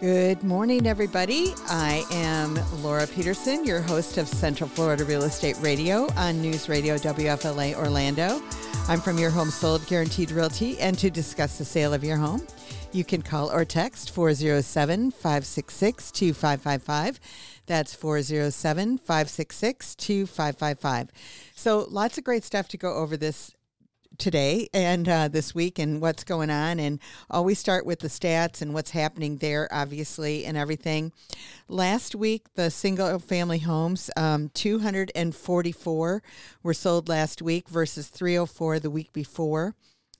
Good morning, everybody. I am Laura Peterson, your host of Central Florida Real Estate Radio on News Radio WFLA Orlando. I'm from Your Home Sold Guaranteed Realty, and to discuss the sale of your home, you can call or text 407 566 2555. That's 407 566 2555. So, lots of great stuff to go over this today and uh, this week and what's going on. And always start with the stats and what's happening there, obviously, and everything. Last week, the single family homes, um, 244 were sold last week versus 304 the week before.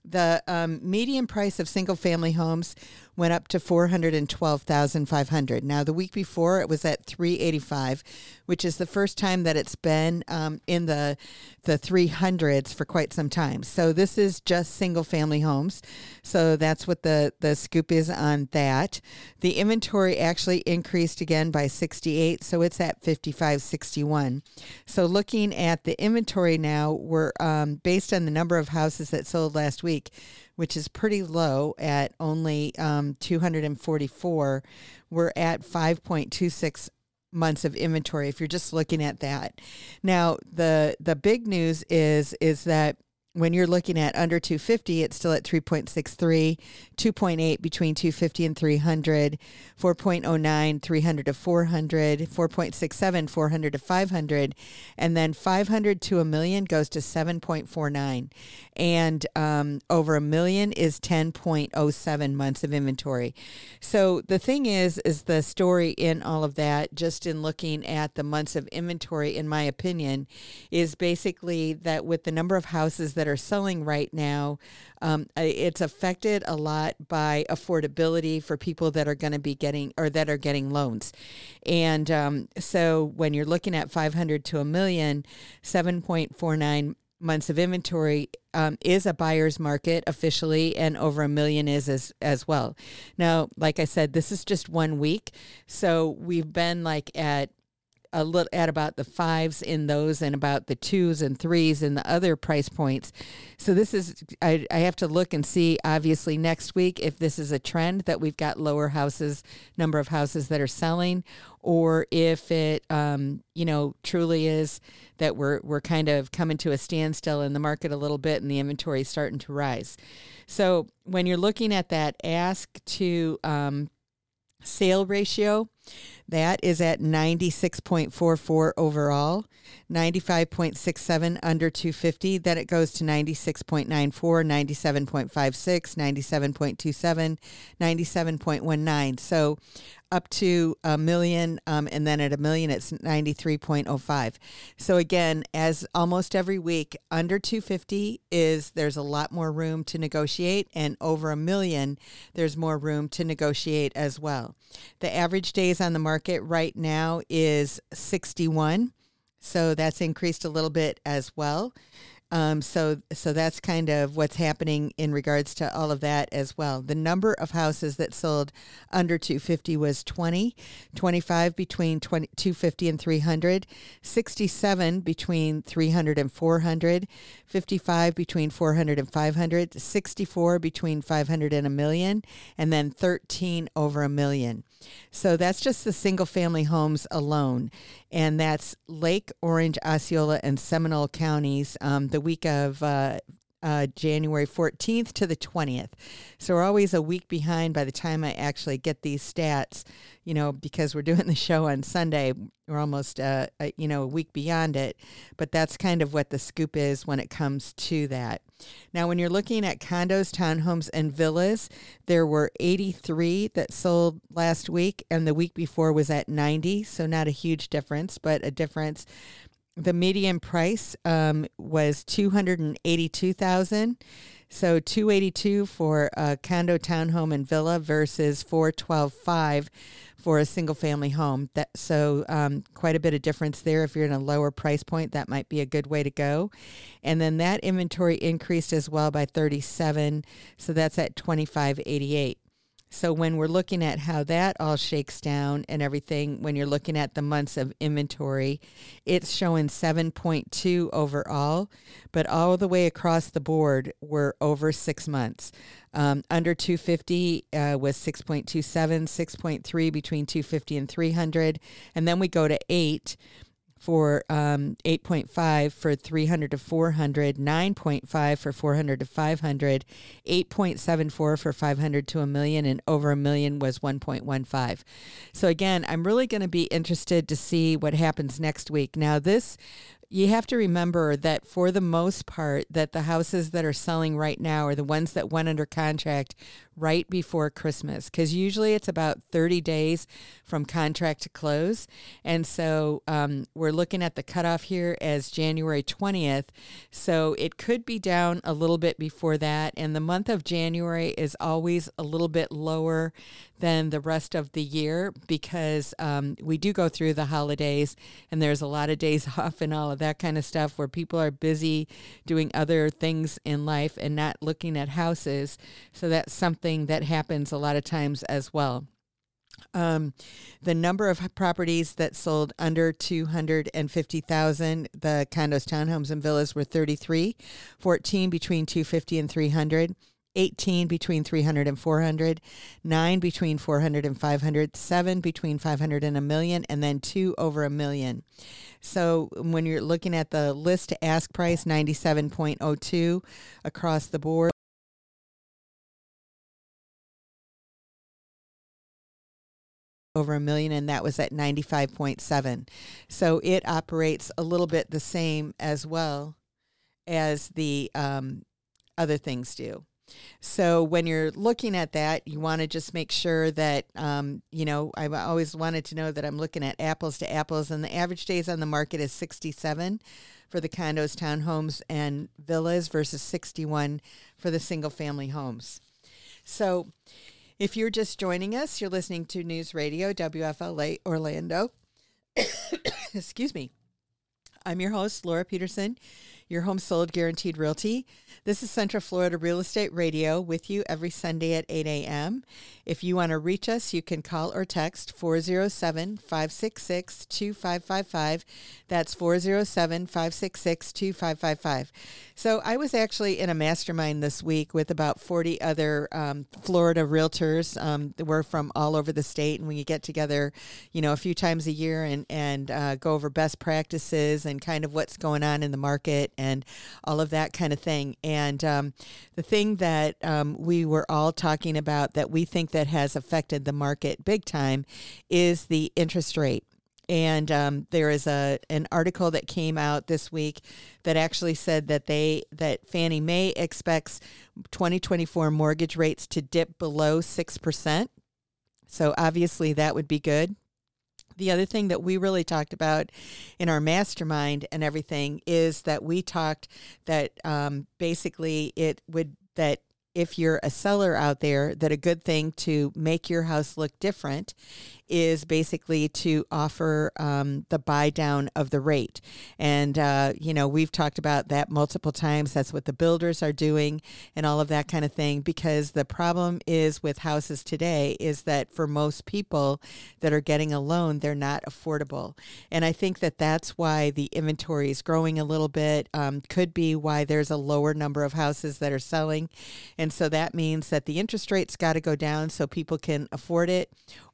The um, median price of single family homes went up to 412,500. Now the week before it was at 385, which is the first time that it's been um, in the the 300s for quite some time. So this is just single family homes. So that's what the the scoop is on that. The inventory actually increased again by 68, so it's at 5561. So looking at the inventory now, we're um, based on the number of houses that sold last week which is pretty low at only um, 244, we're at 5.26 months of inventory if you're just looking at that. Now, the the big news is is that when you're looking at under 250, it's still at 3.63, 2.8 between 250 and 300, 4.09, 300 to 400, 4.67, 400 to 500, and then 500 to a million goes to 7.49. And um, over a million is 10.07 months of inventory. So the thing is, is the story in all of that, just in looking at the months of inventory, in my opinion, is basically that with the number of houses that are selling right now, um, it's affected a lot by affordability for people that are going to be getting or that are getting loans. And um, so when you're looking at 500 to a million, 7.49 months of inventory um, is a buyer's market officially, and over a million is as as well. Now, like I said, this is just one week, so we've been like at a little at about the fives in those and about the twos and threes in the other price points. So this is I, I have to look and see obviously next week if this is a trend that we've got lower houses number of houses that are selling or if it um, you know truly is that we're we're kind of coming to a standstill in the market a little bit and the inventory is starting to rise. So when you're looking at that ask to um, sale ratio that is at 96.44 overall, 95.67 under 250. Then it goes to 96.94, 97.56, 97.27, 97.19. So up to a million, um, and then at a million, it's 93.05. So again, as almost every week, under 250 is there's a lot more room to negotiate, and over a million, there's more room to negotiate as well. The average days on the market right now is 61. So that's increased a little bit as well. Um, so, so that's kind of what's happening in regards to all of that as well. The number of houses that sold under 250 was 20, 25 between 20, 250 and 300, 67 between 300 and 400, 55 between 400 and 500, 64 between 500 and a million, and then 13 over a million. So that's just the single family homes alone. And that's Lake, Orange, Osceola, and Seminole counties um, the week of uh, uh, January 14th to the 20th. So we're always a week behind by the time I actually get these stats, you know, because we're doing the show on Sunday. We're almost, uh, a, you know, a week beyond it. But that's kind of what the scoop is when it comes to that. Now, when you're looking at condos, townhomes, and villas, there were 83 that sold last week, and the week before was at 90. So not a huge difference, but a difference the median price um, was 282,000. So 282 for a condo, townhome, and villa versus 412.5 for a single family home. That so um, quite a bit of difference there. If you're in a lower price point, that might be a good way to go. And then that inventory increased as well by 37. So that's at 2588. So when we're looking at how that all shakes down and everything, when you're looking at the months of inventory, it's showing 7.2 overall, but all the way across the board, we're over six months. Um, under 250 uh, was 6.27, 6.3 between 250 and 300, and then we go to eight for um, 8.5 for 300 to 400, 9.5 for 400 to 500, 8.74 for 500 to a million, and over a million was 1.15. So, again, I'm really going to be interested to see what happens next week. Now, this you have to remember that for the most part that the houses that are selling right now are the ones that went under contract right before Christmas because usually it's about 30 days from contract to close. And so um, we're looking at the cutoff here as January 20th. So it could be down a little bit before that. And the month of January is always a little bit lower than the rest of the year because um, we do go through the holidays and there's a lot of days off and all of that kind of stuff where people are busy doing other things in life and not looking at houses. So that's something that happens a lot of times as well. Um, the number of properties that sold under 250,000, the condos, townhomes, and villas were 33, 14 between 250 and 300. 18 between 300 and 400, 9 between 400 and 500, 7 between 500 and a million, and then 2 over a million. So when you're looking at the list to ask price, 97.02 across the board. over a million, and that was at 95.7. So it operates a little bit the same as well as the um, other things do. So when you're looking at that, you want to just make sure that, um, you know, I've always wanted to know that I'm looking at apples to apples, and the average days on the market is 67 for the condos, townhomes, and villas versus 61 for the single family homes. So if you're just joining us, you're listening to News Radio WFLA Orlando. Excuse me. I'm your host, Laura Peterson your home sold guaranteed realty. This is Central Florida Real Estate Radio with you every Sunday at 8 a.m. If you want to reach us, you can call or text 407 566 2555. That's 407 566 2555. So I was actually in a mastermind this week with about 40 other um, Florida realtors. Um, we're from all over the state, and we get together, you know, a few times a year and, and uh, go over best practices and kind of what's going on in the market and all of that kind of thing. And um, the thing that um, we were all talking about that we think that has affected the market big time is the interest rate. And um, there is a an article that came out this week that actually said that they that Fannie Mae expects 2024 mortgage rates to dip below six percent. So obviously that would be good the other thing that we really talked about in our mastermind and everything is that we talked that um, basically it would that if you're a seller out there that a good thing to make your house look different is basically to offer um, the buy down of the rate. And, uh, you know, we've talked about that multiple times. That's what the builders are doing and all of that kind of thing. Because the problem is with houses today is that for most people that are getting a loan, they're not affordable. And I think that that's why the inventory is growing a little bit. Um, could be why there's a lower number of houses that are selling. And so that means that the interest rates got to go down so people can afford it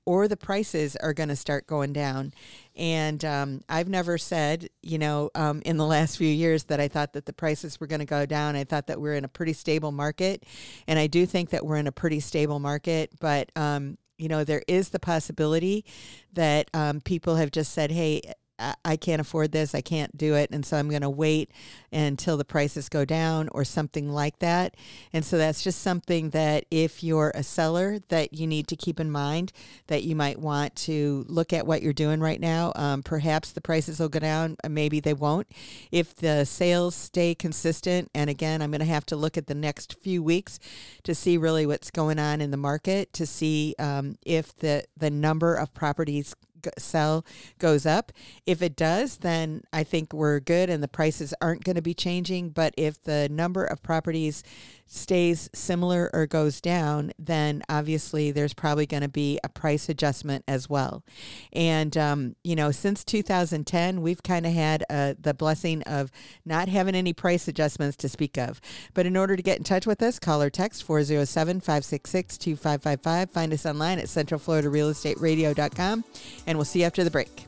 or the prices are going to start going down. And um, I've never said, you know, um, in the last few years that I thought that the prices were going to go down. I thought that we're in a pretty stable market. And I do think that we're in a pretty stable market. But, um, you know, there is the possibility that um, people have just said, hey, I can't afford this, I can't do it, and so I'm going to wait until the prices go down or something like that. And so that's just something that if you're a seller that you need to keep in mind that you might want to look at what you're doing right now. Um, perhaps the prices will go down, uh, maybe they won't. If the sales stay consistent, and again, I'm going to have to look at the next few weeks to see really what's going on in the market to see um, if the the number of properties sell goes up. If it does, then I think we're good and the prices aren't going to be changing. But if the number of properties stays similar or goes down, then obviously there's probably going to be a price adjustment as well. And, um, you know, since 2010, we've kind of had uh, the blessing of not having any price adjustments to speak of. But in order to get in touch with us, call or text 407 566 2555. Find us online at centralfloridarealestateradio.com. And we'll see you after the break.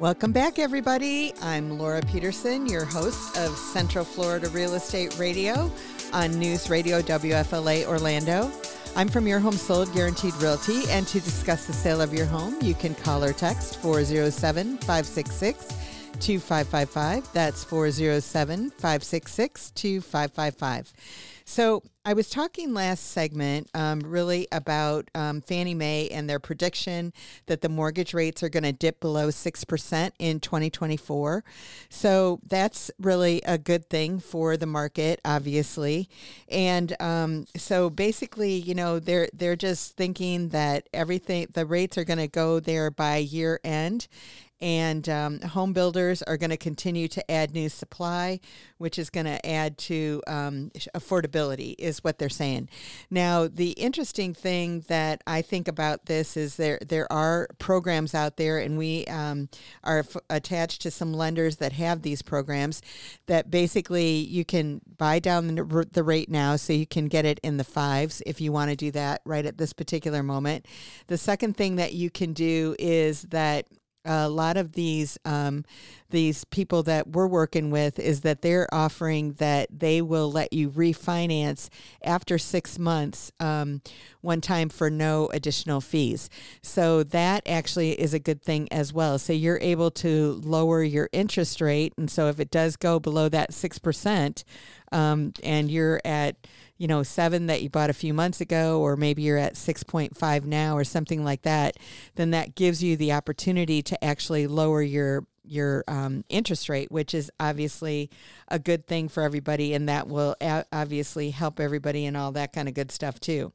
Welcome back, everybody. I'm Laura Peterson, your host of Central Florida Real Estate Radio on News Radio WFLA Orlando. I'm from Your Home Sold Guaranteed Realty, and to discuss the sale of your home, you can call or text 407 566 2555. That's 407 566 2555. So I was talking last segment um, really about um, Fannie Mae and their prediction that the mortgage rates are going to dip below 6% in 2024. So that's really a good thing for the market, obviously. And um, so basically, you know, they're, they're just thinking that everything, the rates are going to go there by year end and um, home builders are going to continue to add new supply, which is going to add to um, affordability, is what they're saying. Now, the interesting thing that I think about this is there there are programs out there, and we um, are f- attached to some lenders that have these programs that basically you can buy down the, the rate now, so you can get it in the fives if you want to do that right at this particular moment. The second thing that you can do is that a lot of these um, these people that we're working with is that they're offering that they will let you refinance after six months um, one time for no additional fees. So that actually is a good thing as well. So you're able to lower your interest rate. And so if it does go below that six percent um, and you're at you know, seven that you bought a few months ago, or maybe you're at 6.5 now or something like that, then that gives you the opportunity to actually lower your your um, interest rate, which is obviously a good thing for everybody, and that will a- obviously help everybody and all that kind of good stuff too.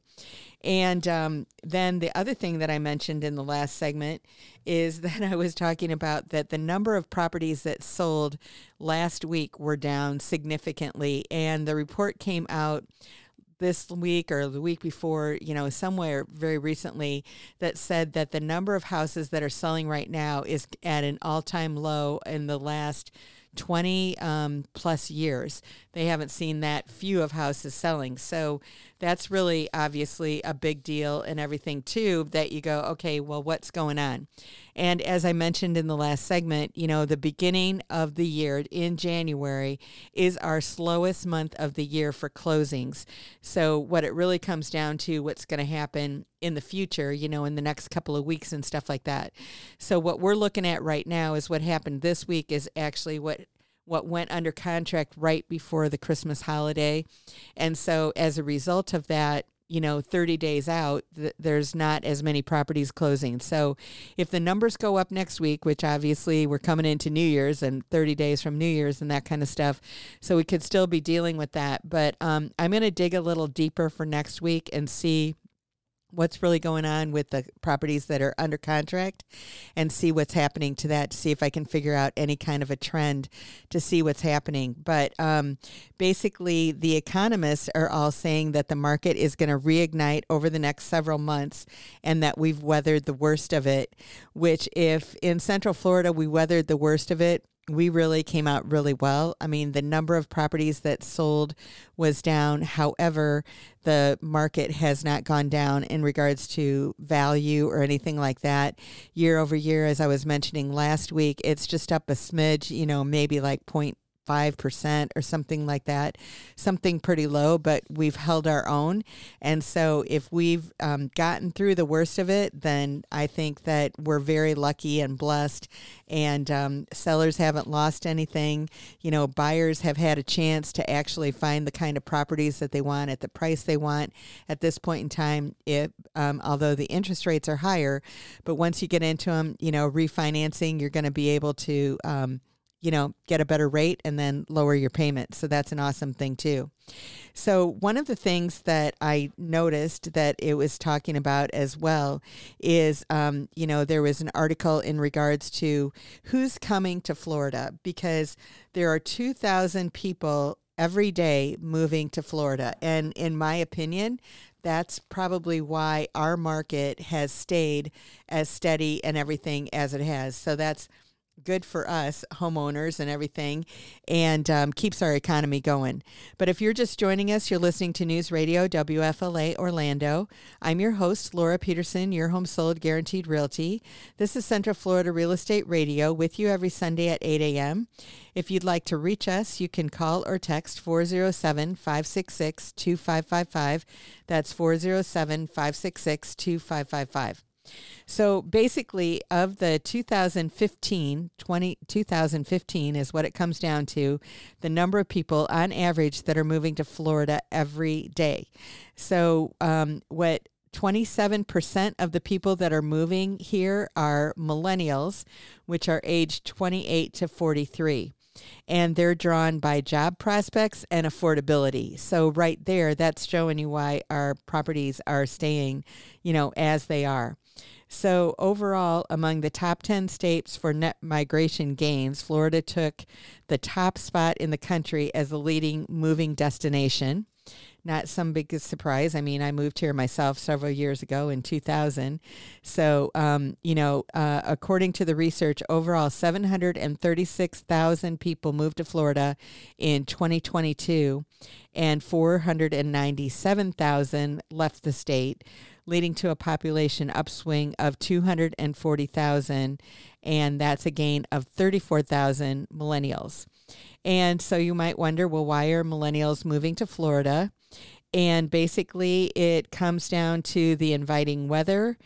And um, then the other thing that I mentioned in the last segment is that I was talking about that the number of properties that sold last week were down significantly, and the report came out this week or the week before, you know, somewhere very recently that said that the number of houses that are selling right now is at an all time low in the last 20 um, plus years. They haven't seen that few of houses selling. So that's really obviously a big deal and everything too that you go, okay, well, what's going on? And as I mentioned in the last segment, you know, the beginning of the year in January is our slowest month of the year for closings. So what it really comes down to what's going to happen in the future, you know, in the next couple of weeks and stuff like that. So what we're looking at right now is what happened this week is actually what what went under contract right before the Christmas holiday. And so as a result of that, you know 30 days out th- there's not as many properties closing so if the numbers go up next week which obviously we're coming into new year's and 30 days from new year's and that kind of stuff so we could still be dealing with that but um, i'm going to dig a little deeper for next week and see what's really going on with the properties that are under contract and see what's happening to that to see if I can figure out any kind of a trend to see what's happening. But um, basically, the economists are all saying that the market is going to reignite over the next several months and that we've weathered the worst of it. Which, if in Central Florida we weathered the worst of it, we really came out really well. I mean, the number of properties that sold was down. However, the market has not gone down in regards to value or anything like that. Year over year, as I was mentioning last week, it's just up a smidge, you know, maybe like point 5% or something like that, something pretty low, but we've held our own. And so if we've um, gotten through the worst of it, then I think that we're very lucky and blessed. And um, sellers haven't lost anything. You know, buyers have had a chance to actually find the kind of properties that they want at the price they want at this point in time, it, um, although the interest rates are higher. But once you get into them, you know, refinancing, you're going to be able to um, you know, get a better rate and then lower your payment. So that's an awesome thing too. So one of the things that I noticed that it was talking about as well is, um, you know, there was an article in regards to who's coming to Florida because there are 2,000 people every day moving to Florida. And in my opinion, that's probably why our market has stayed as steady and everything as it has. So that's good for us homeowners and everything and um, keeps our economy going. But if you're just joining us you're listening to news radio wfla orlando. I'm your host laura peterson your home sold guaranteed realty. This is central florida real estate radio with you every sunday at 8 a.m if you'd like to reach us you can call or text 407-566-2555 that's 407-566-2555 so basically, of the 2015, 20, 2015 is what it comes down to, the number of people on average that are moving to Florida every day. So, um, what 27% of the people that are moving here are millennials, which are aged 28 to 43 and they're drawn by job prospects and affordability. So right there, that's showing you why our properties are staying, you know, as they are. So, overall, among the top 10 states for net migration gains, Florida took the top spot in the country as the leading moving destination. Not some big surprise. I mean, I moved here myself several years ago in 2000. So, um, you know, uh, according to the research, overall 736,000 people moved to Florida in 2022, and 497,000 left the state leading to a population upswing of 240,000, and that's a gain of 34,000 millennials. And so you might wonder, well, why are millennials moving to Florida? And basically, it comes down to the inviting weather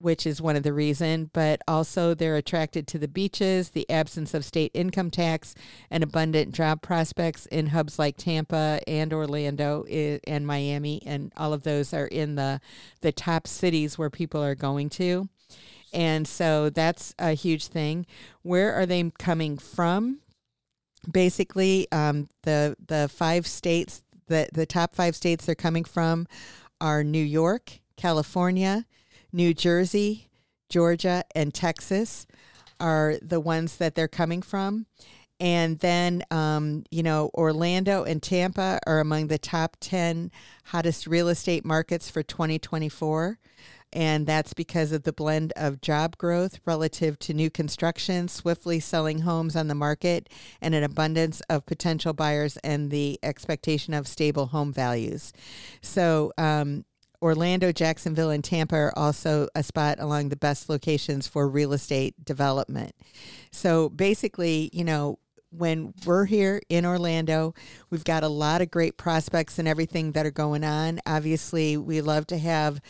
which is one of the reason, but also they're attracted to the beaches, the absence of state income tax, and abundant job prospects in hubs like Tampa and Orlando and Miami, and all of those are in the the top cities where people are going to. And so that's a huge thing. Where are they coming from? Basically, um, the the five states, the the top five states they're coming from are New York, California, New Jersey, Georgia, and Texas are the ones that they're coming from. And then, um, you know, Orlando and Tampa are among the top 10 hottest real estate markets for 2024. And that's because of the blend of job growth relative to new construction, swiftly selling homes on the market, and an abundance of potential buyers and the expectation of stable home values. So, um, Orlando, Jacksonville, and Tampa are also a spot along the best locations for real estate development. So basically, you know, when we're here in Orlando, we've got a lot of great prospects and everything that are going on. Obviously, we love to have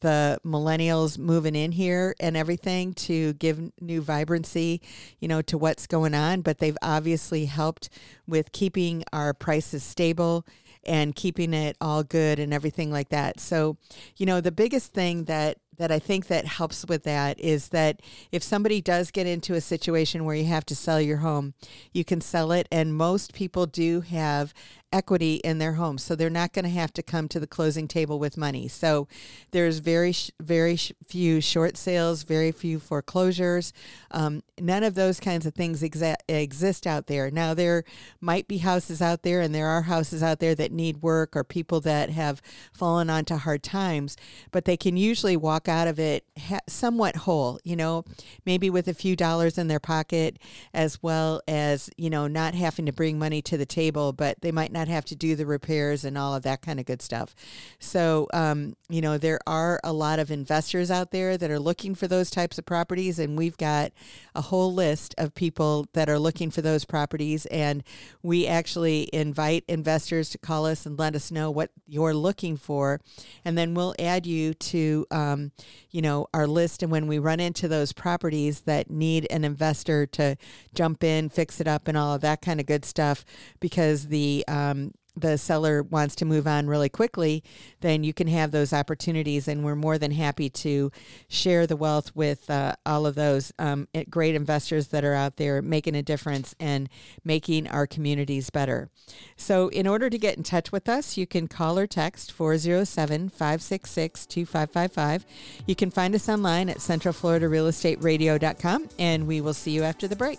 the millennials moving in here and everything to give new vibrancy, you know, to what's going on, but they've obviously helped with keeping our prices stable and keeping it all good and everything like that. So, you know, the biggest thing that that I think that helps with that is that if somebody does get into a situation where you have to sell your home, you can sell it and most people do have equity in their home. So they're not going to have to come to the closing table with money. So there's very, very few short sales, very few foreclosures. Um, none of those kinds of things exa- exist out there. Now, there might be houses out there, and there are houses out there that need work or people that have fallen onto hard times, but they can usually walk out of it ha- somewhat whole, you know, maybe with a few dollars in their pocket, as well as, you know, not having to bring money to the table, but they might not have to do the repairs and all of that kind of good stuff. So, um, you know, there are a lot of investors out there that are looking for those types of properties, and we've got a whole list of people that are looking for those properties. And we actually invite investors to call us and let us know what you're looking for, and then we'll add you to, um, you know, our list. And when we run into those properties that need an investor to jump in, fix it up, and all of that kind of good stuff, because the um, the seller wants to move on really quickly, then you can have those opportunities. And we're more than happy to share the wealth with uh, all of those um, great investors that are out there making a difference and making our communities better. So, in order to get in touch with us, you can call or text 407 566 2555. You can find us online at centralfloridarealestateradio.com, and we will see you after the break.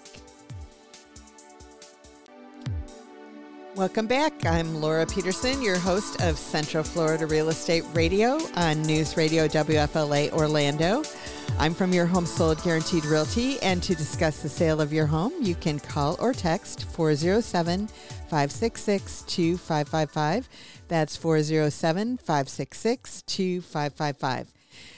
Welcome back. I'm Laura Peterson, your host of Central Florida Real Estate Radio on News Radio WFLA Orlando. I'm from your home sold guaranteed realty, and to discuss the sale of your home, you can call or text 407 566 2555. That's 407 566 2555.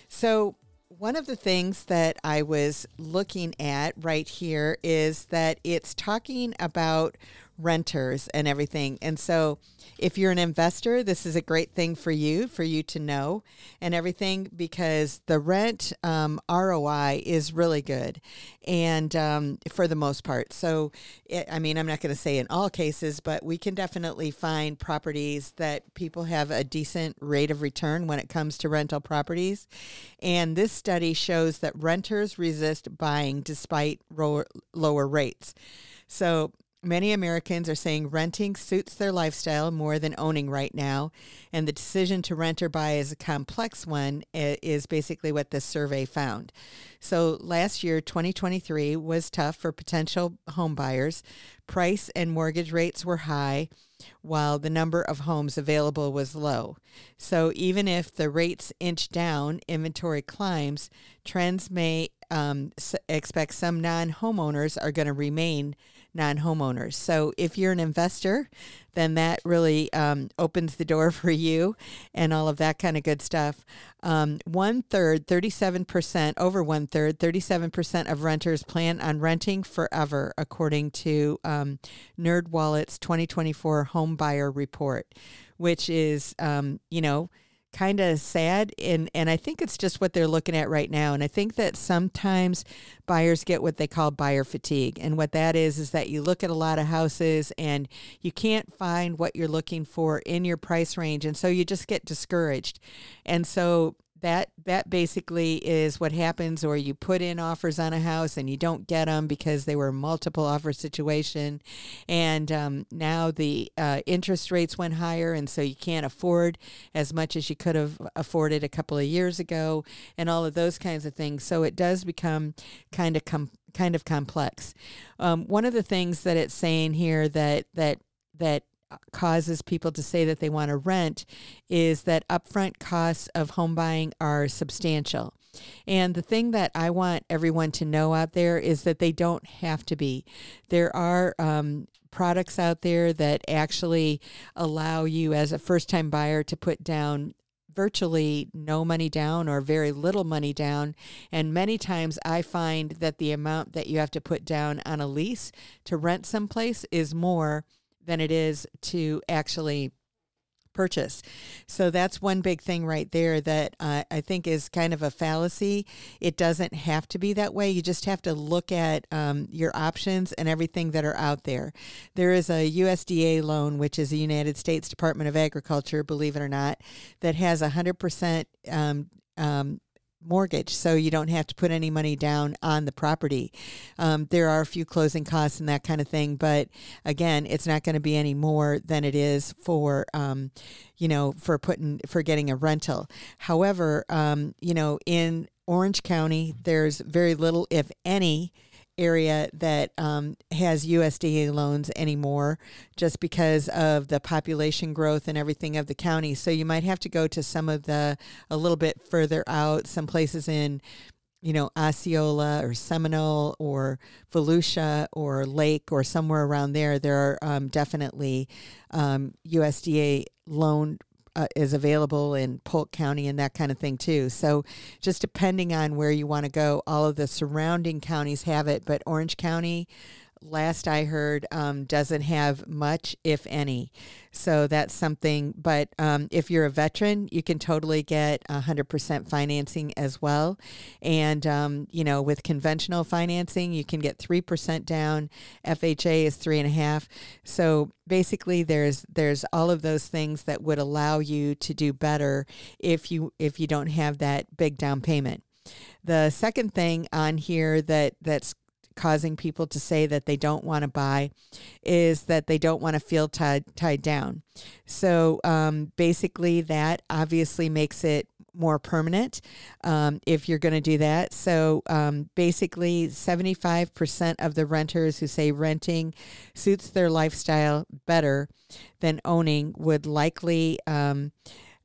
So, one of the things that I was looking at right here is that it's talking about renters and everything. And so if you're an investor, this is a great thing for you, for you to know and everything, because the rent um, ROI is really good, and um, for the most part. So, it, I mean, I'm not going to say in all cases, but we can definitely find properties that people have a decent rate of return when it comes to rental properties. And this study shows that renters resist buying despite lower, lower rates. So Many Americans are saying renting suits their lifestyle more than owning right now, and the decision to rent or buy is a complex one, is basically what this survey found. So last year, 2023, was tough for potential home buyers. Price and mortgage rates were high, while the number of homes available was low. So even if the rates inch down, inventory climbs, trends may um, expect some non homeowners are going to remain non homeowners. So if you're an investor, then that really um, opens the door for you and all of that kind of good stuff. Um, one third, 37%, over one third, 37% of renters plan on renting forever, according to um, NerdWallet's 2024 Home Buyer Report, which is, um, you know, kind of sad and and I think it's just what they're looking at right now and I think that sometimes buyers get what they call buyer fatigue and what that is is that you look at a lot of houses and you can't find what you're looking for in your price range and so you just get discouraged. And so that that basically is what happens or you put in offers on a house and you don't get them because they were multiple offer situation. And um, now the uh, interest rates went higher and so you can't afford as much as you could have afforded a couple of years ago and all of those kinds of things. So it does become kind of com- kind of complex. Um, one of the things that it's saying here that that that causes people to say that they want to rent is that upfront costs of home buying are substantial. And the thing that I want everyone to know out there is that they don't have to be. There are um, products out there that actually allow you as a first time buyer to put down virtually no money down or very little money down. And many times I find that the amount that you have to put down on a lease to rent someplace is more than it is to actually purchase. So that's one big thing right there that uh, I think is kind of a fallacy. It doesn't have to be that way. You just have to look at um, your options and everything that are out there. There is a USDA loan, which is the United States Department of Agriculture, believe it or not, that has a 100% um, um, mortgage, so you don't have to put any money down on the property. Um, there are a few closing costs and that kind of thing, but again, it's not going to be any more than it is for, um, you know, for putting for getting a rental. However, um, you know, in Orange County, there's very little, if any area that um, has USDA loans anymore just because of the population growth and everything of the county. So you might have to go to some of the, a little bit further out, some places in, you know, Osceola or Seminole or Volusia or Lake or somewhere around there. There are um, definitely um, USDA loan uh, is available in Polk County and that kind of thing too. So just depending on where you want to go, all of the surrounding counties have it, but Orange County, last I heard, um, doesn't have much, if any. So that's something. But um, if you're a veteran, you can totally get 100% financing as well. And, um, you know, with conventional financing, you can get 3% down. FHA is three and a half. So basically there's there's all of those things that would allow you to do better if you if you don't have that big down payment. The second thing on here that that's causing people to say that they don't want to buy is that they don't want to feel tied tied down. So um, basically, that obviously makes it more permanent um, if you're going to do that. So um, basically, 75% of the renters who say renting suits their lifestyle better than owning would likely. Um,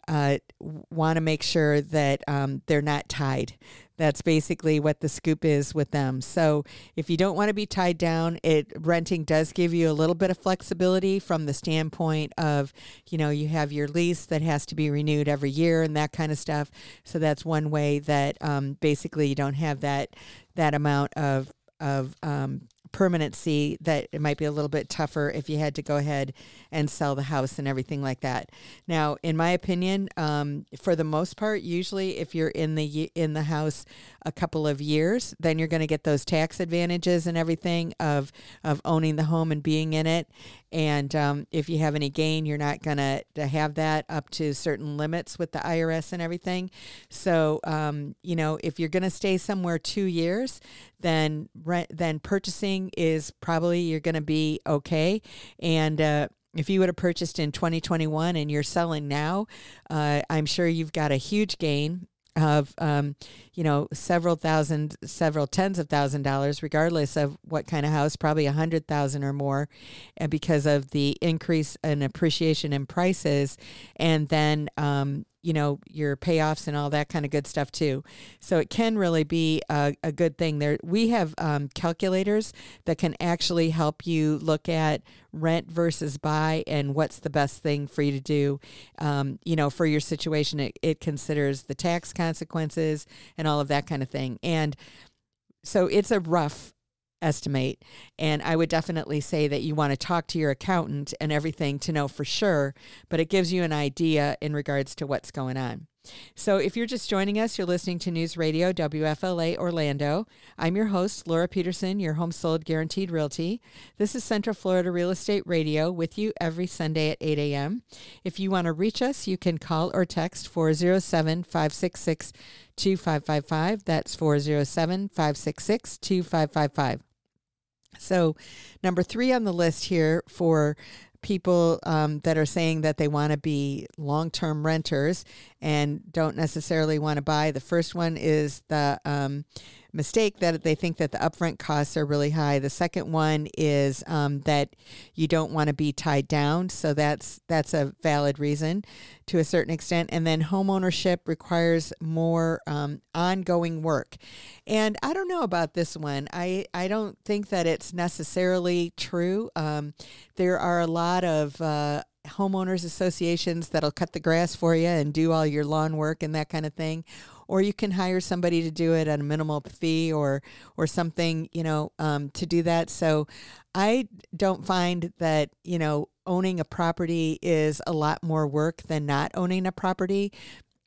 uh, want to make sure that um, they're not tied. That's basically what the scoop is with them. So if you don't want to be tied down, it renting does give you a little bit of flexibility from the standpoint of, you know, you have your lease that has to be renewed every year and that kind of stuff. So that's one way that um, basically you don't have that that amount of of um, permanency that it might be a little bit tougher if you had to go ahead and sell the house and everything like that. Now, in my opinion, um, for the most part, usually if you're in the in the house a couple of years, then you're going to get those tax advantages and everything of of owning the home and being in it. And um, if you have any gain, you're not going to have that up to certain limits with the IRS and everything. So, um, you know, if you're going to stay somewhere two years, then rent, then purchasing is probably you're going to be okay. And uh, if you would have purchased in 2021 and you're selling now, uh, I'm sure you've got a huge gain of um, you know several thousand several tens of thousand dollars regardless of what kind of house probably a hundred thousand or more and because of the increase in appreciation in prices and then um, you know your payoffs and all that kind of good stuff too. So it can really be a, a good thing there. We have um, calculators that can actually help you look at rent versus buy and what's the best thing for you to do. Um, you know for your situation it, it considers the tax consequences and all of that kind of thing. And so it's a rough estimate. And I would definitely say that you want to talk to your accountant and everything to know for sure, but it gives you an idea in regards to what's going on. So, if you're just joining us, you're listening to News Radio WFLA Orlando. I'm your host, Laura Peterson, your home sold guaranteed realty. This is Central Florida Real Estate Radio with you every Sunday at 8 a.m. If you want to reach us, you can call or text 407 566 2555. That's 407 566 2555. So, number three on the list here for people um, that are saying that they want to be long term renters and don't necessarily want to buy. The first one is the um, mistake that they think that the upfront costs are really high. The second one is um, that you don't want to be tied down, so that's that's a valid reason to a certain extent. And then homeownership requires more um, ongoing work, and I don't know about this one. I I don't think that it's necessarily true. Um, there are a lot of uh, homeowners associations that'll cut the grass for you and do all your lawn work and that kind of thing or you can hire somebody to do it at a minimal fee or or something you know um, to do that. So i don't find that you know owning a property is a lot more work than not owning a property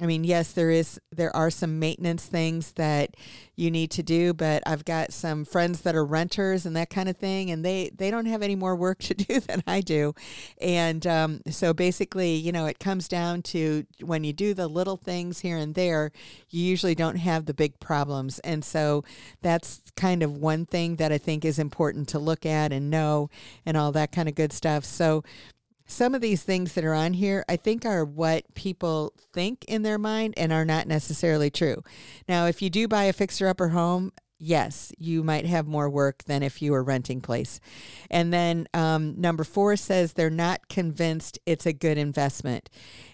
I mean, yes, there is there are some maintenance things that you need to do, but I've got some friends that are renters and that kind of thing, and they they don't have any more work to do than I do, and um, so basically, you know, it comes down to when you do the little things here and there, you usually don't have the big problems, and so that's kind of one thing that I think is important to look at and know, and all that kind of good stuff. So some of these things that are on here, I think, are what people think in their mind and are not necessarily true. Now, if you do buy a fixer upper home, yes, you might have more work than if you were renting place. And then um, number four says they're not convinced it's a good investment.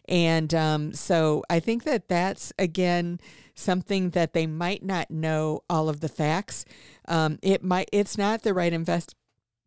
And um, so I think that that's, again, something that they might not know all of the facts. Um, it might, it's not the right invest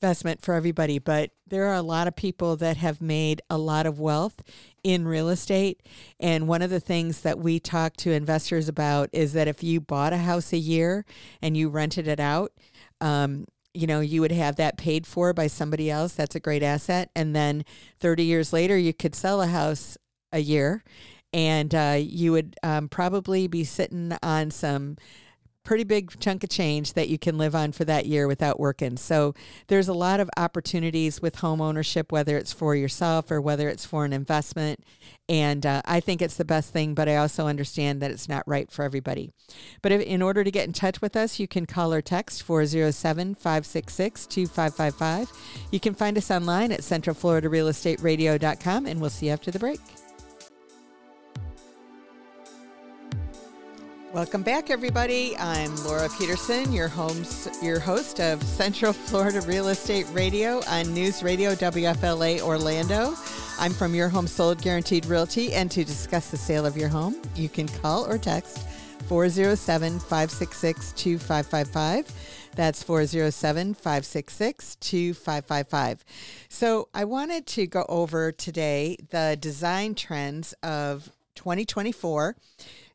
investment for everybody, but there are a lot of people that have made a lot of wealth in real estate. And one of the things that we talk to investors about is that if you bought a house a year and you rented it out, um, you know, you would have that paid for by somebody else. That's a great asset. And then 30 years later, you could sell a house a year and uh, you would um, probably be sitting on some pretty big chunk of change that you can live on for that year without working. So there's a lot of opportunities with home ownership, whether it's for yourself or whether it's for an investment. And uh, I think it's the best thing, but I also understand that it's not right for everybody. But if, in order to get in touch with us, you can call or text 407 566 2555. You can find us online at centralfloridarealestateradio.com, and we'll see you after the break. Welcome back, everybody. I'm Laura Peterson, your homes, your host of Central Florida Real Estate Radio on News Radio WFLA Orlando. I'm from Your Home Sold Guaranteed Realty, and to discuss the sale of your home, you can call or text 407 566 2555. That's 407 566 2555. So, I wanted to go over today the design trends of 2024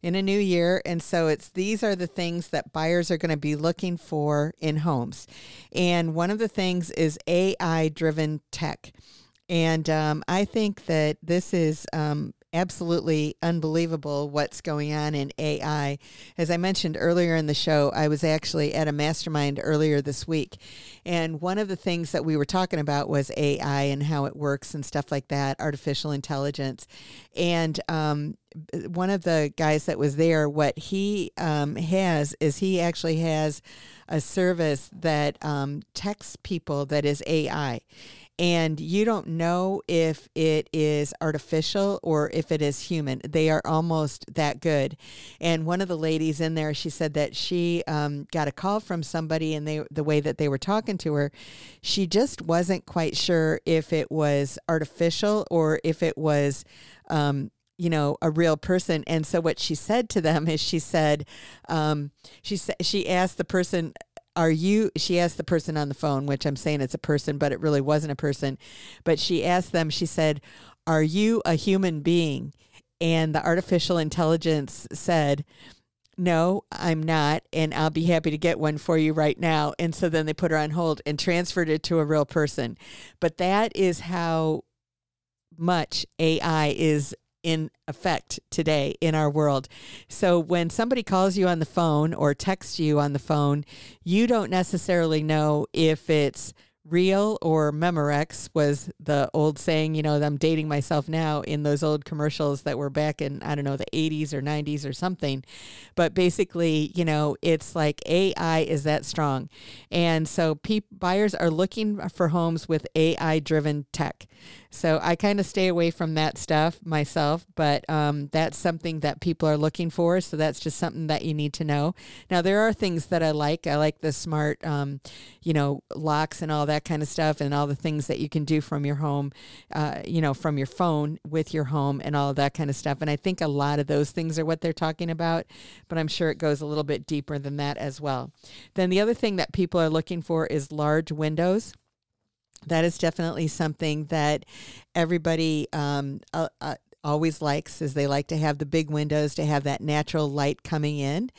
in a new year. And so it's these are the things that buyers are going to be looking for in homes. And one of the things is AI driven tech. And um, I think that this is um, absolutely unbelievable what's going on in AI. As I mentioned earlier in the show, I was actually at a mastermind earlier this week. And one of the things that we were talking about was AI and how it works and stuff like that, artificial intelligence. And um, one of the guys that was there, what he um, has is he actually has a service that um, texts people that is AI and you don't know if it is artificial or if it is human. They are almost that good. And one of the ladies in there, she said that she um, got a call from somebody, and they the way that they were talking to her, she just wasn't quite sure if it was artificial or if it was. Um, you know a real person and so what she said to them is she said um, she said she asked the person are you she asked the person on the phone which i'm saying it's a person but it really wasn't a person but she asked them she said are you a human being? And the artificial intelligence said no i'm not and i'll be happy to get one for you right now. And so then they put her on hold and transferred it to a real person. But that is how much ai is in effect today in our world. So when somebody calls you on the phone or texts you on the phone, you don't necessarily know if it's real or Memorex was the old saying, you know, I'm dating myself now in those old commercials that were back in, I don't know, the 80s or 90s or something. But basically, you know, it's like AI is that strong. And so pe- buyers are looking for homes with AI driven tech. So I kind of stay away from that stuff myself, but um, that's something that people are looking for. So that's just something that you need to know. Now, there are things that I like. I like the smart, um, you know, locks and all that kind of stuff and all the things that you can do from your home, uh, you know, from your phone with your home and all of that kind of stuff. And I think a lot of those things are what they're talking about, but I'm sure it goes a little bit deeper than that as well. Then the other thing that people are looking for is large windows that is definitely something that everybody um, uh, uh, always likes is they like to have the big windows to have that natural light coming in.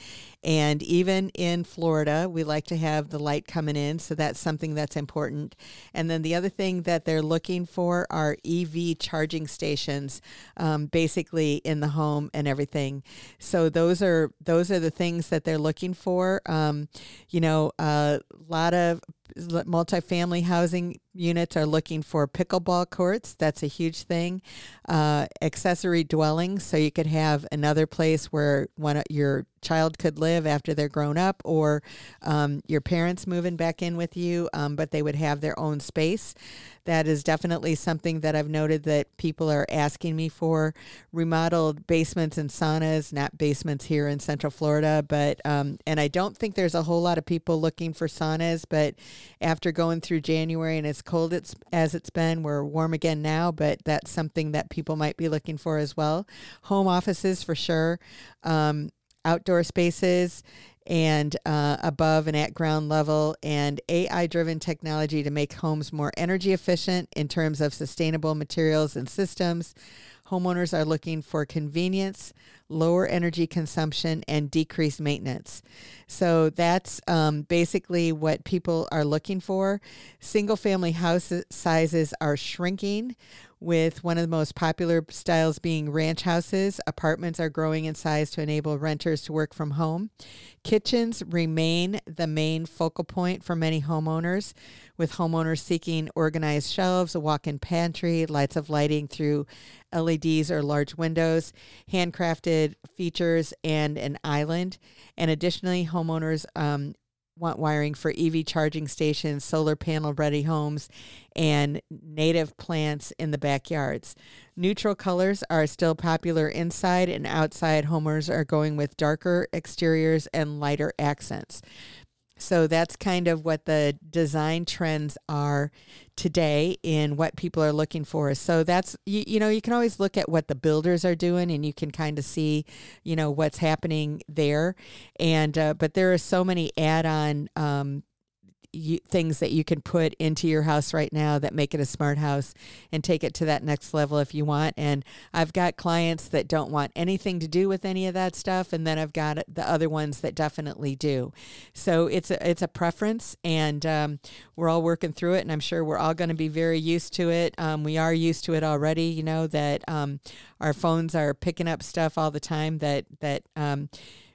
And even in Florida we like to have the light coming in so that's something that's important. And then the other thing that they're looking for are EV charging stations um, basically in the home and everything. So those are those are the things that they're looking for. Um, you know a lot of multifamily housing units are looking for pickleball courts. That's a huge thing. Uh, accessory dwellings, so you could have another place where one your child could live after they're grown up, or um, your parents moving back in with you, um, but they would have their own space that is definitely something that I've noted that people are asking me for. Remodeled basements and saunas, not basements here in Central Florida, but um, and I don't think there's a whole lot of people looking for saunas. But after going through January and as cold it's as it's been, we're warm again now. But that's something that people might be looking for as well. Home offices for sure. Um, outdoor spaces and uh, above and at ground level, and AI driven technology to make homes more energy efficient in terms of sustainable materials and systems. Homeowners are looking for convenience, lower energy consumption, and decreased maintenance. So that's um, basically what people are looking for. Single family house sizes are shrinking with one of the most popular styles being ranch houses. Apartments are growing in size to enable renters to work from home. Kitchens remain the main focal point for many homeowners, with homeowners seeking organized shelves, a walk in pantry, lights of lighting through LEDs or large windows, handcrafted features, and an island. And additionally, homeowners um, want wiring for EV charging stations, solar panel ready homes, and native plants in the backyards. Neutral colors are still popular inside, and outside homers are going with darker exteriors and lighter accents. So that's kind of what the design trends are today in what people are looking for. So that's you, you know you can always look at what the builders are doing and you can kind of see you know what's happening there. And uh, but there are so many add-on um, you, things that you can put into your house right now that make it a smart house and take it to that next level if you want. And I've got clients that don't want anything to do with any of that stuff, and then I've got the other ones that definitely do. So it's a it's a preference, and um, we're all working through it, and I'm sure we're all going to be very used to it. Um, we are used to it already. You know that um, our phones are picking up stuff all the time that that um,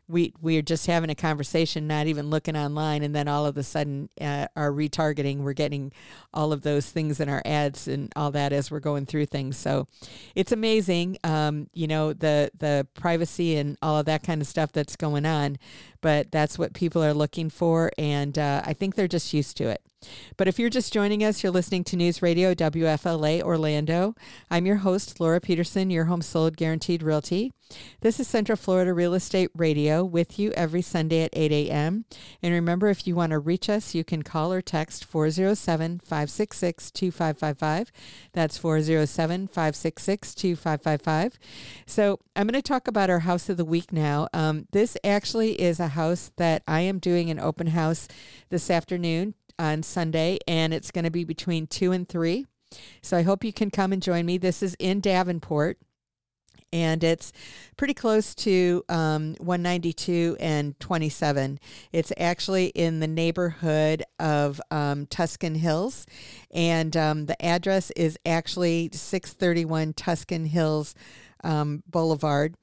we we're just having a conversation, not even looking online, and then all of a sudden, uh, our retargeting, we're getting all of those things in our ads and all that as we're going through things. So, it's amazing, um, you know, the the privacy and all of that kind of stuff that's going on, but that's what people are looking for, and uh, I think they're just used to it. But if you're just joining us, you're listening to News Radio WFLA Orlando. I'm your host, Laura Peterson, your home sold guaranteed realty. This is Central Florida Real Estate Radio with you every Sunday at 8 a.m. And remember, if you want to reach us, you can call or text 407 566 2555. That's 407 566 2555. So I'm going to talk about our house of the week now. Um, this actually is a house that I am doing an open house this afternoon on Sunday, and it's going to be between 2 and 3. So I hope you can come and join me. This is in Davenport and it's pretty close to um, 192 and 27. It's actually in the neighborhood of um, Tuscan Hills, and um, the address is actually 631 Tuscan Hills um, Boulevard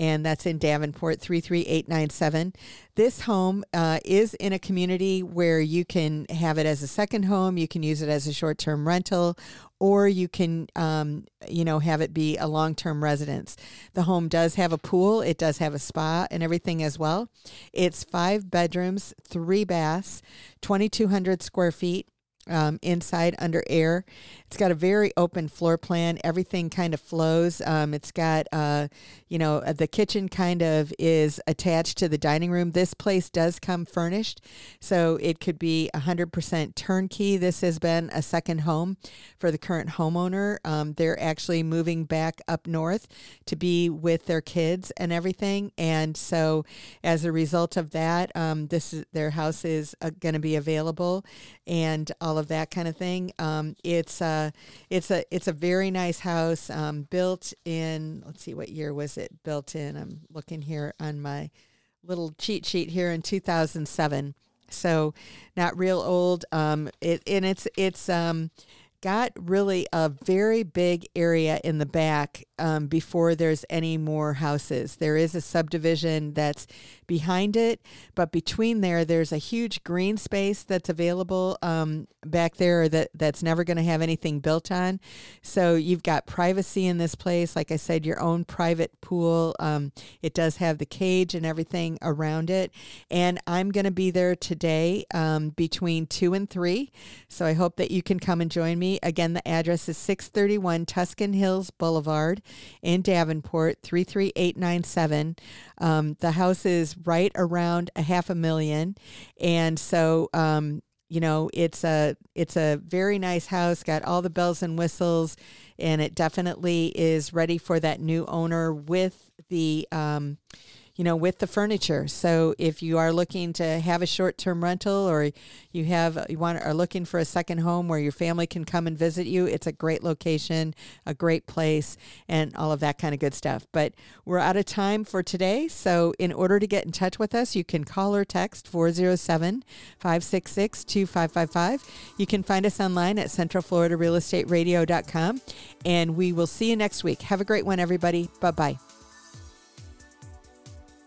and that's in Davenport 33897. This home uh, is in a community where you can have it as a second home, you can use it as a short term rental, or you can, um, you know, have it be a long term residence. The home does have a pool, it does have a spa and everything as well. It's five bedrooms, three baths, 2,200 square feet um, inside under air. It's got a very open floor plan. Everything kind of flows. Um, it's got, uh, you know, uh, the kitchen kind of is attached to the dining room. This place does come furnished, so it could be 100% turnkey. This has been a second home for the current homeowner. Um, they're actually moving back up north to be with their kids and everything. And so, as a result of that, um, this is, their house is uh, going to be available, and all of that kind of thing. Um, it's uh, it's a it's a very nice house um, built in. Let's see, what year was it built in? I'm looking here on my little cheat sheet here in 2007. So not real old. Um, it and it's it's um, got really a very big area in the back um, before there's any more houses. There is a subdivision that's behind it, but between there, there's a huge green space that's available um, back there that that's never going to have anything built on. So you've got privacy in this place. Like I said, your own private pool. Um, it does have the cage and everything around it. And I'm going to be there today um, between two and three. So I hope that you can come and join me. Again, the address is 631 Tuscan Hills Boulevard in Davenport, 33897. Um, the house is right around a half a million. And so, um, you know, it's a it's a very nice house, got all the bells and whistles, and it definitely is ready for that new owner with the um, you know, with the furniture. So if you are looking to have a short-term rental or you have you want are looking for a second home where your family can come and visit you, it's a great location, a great place, and all of that kind of good stuff. But we're out of time for today. So in order to get in touch with us, you can call or text 407 566 2555. You can find us online at centralfloridarealestateradio.com. And we will see you next week. Have a great one, everybody. Bye bye.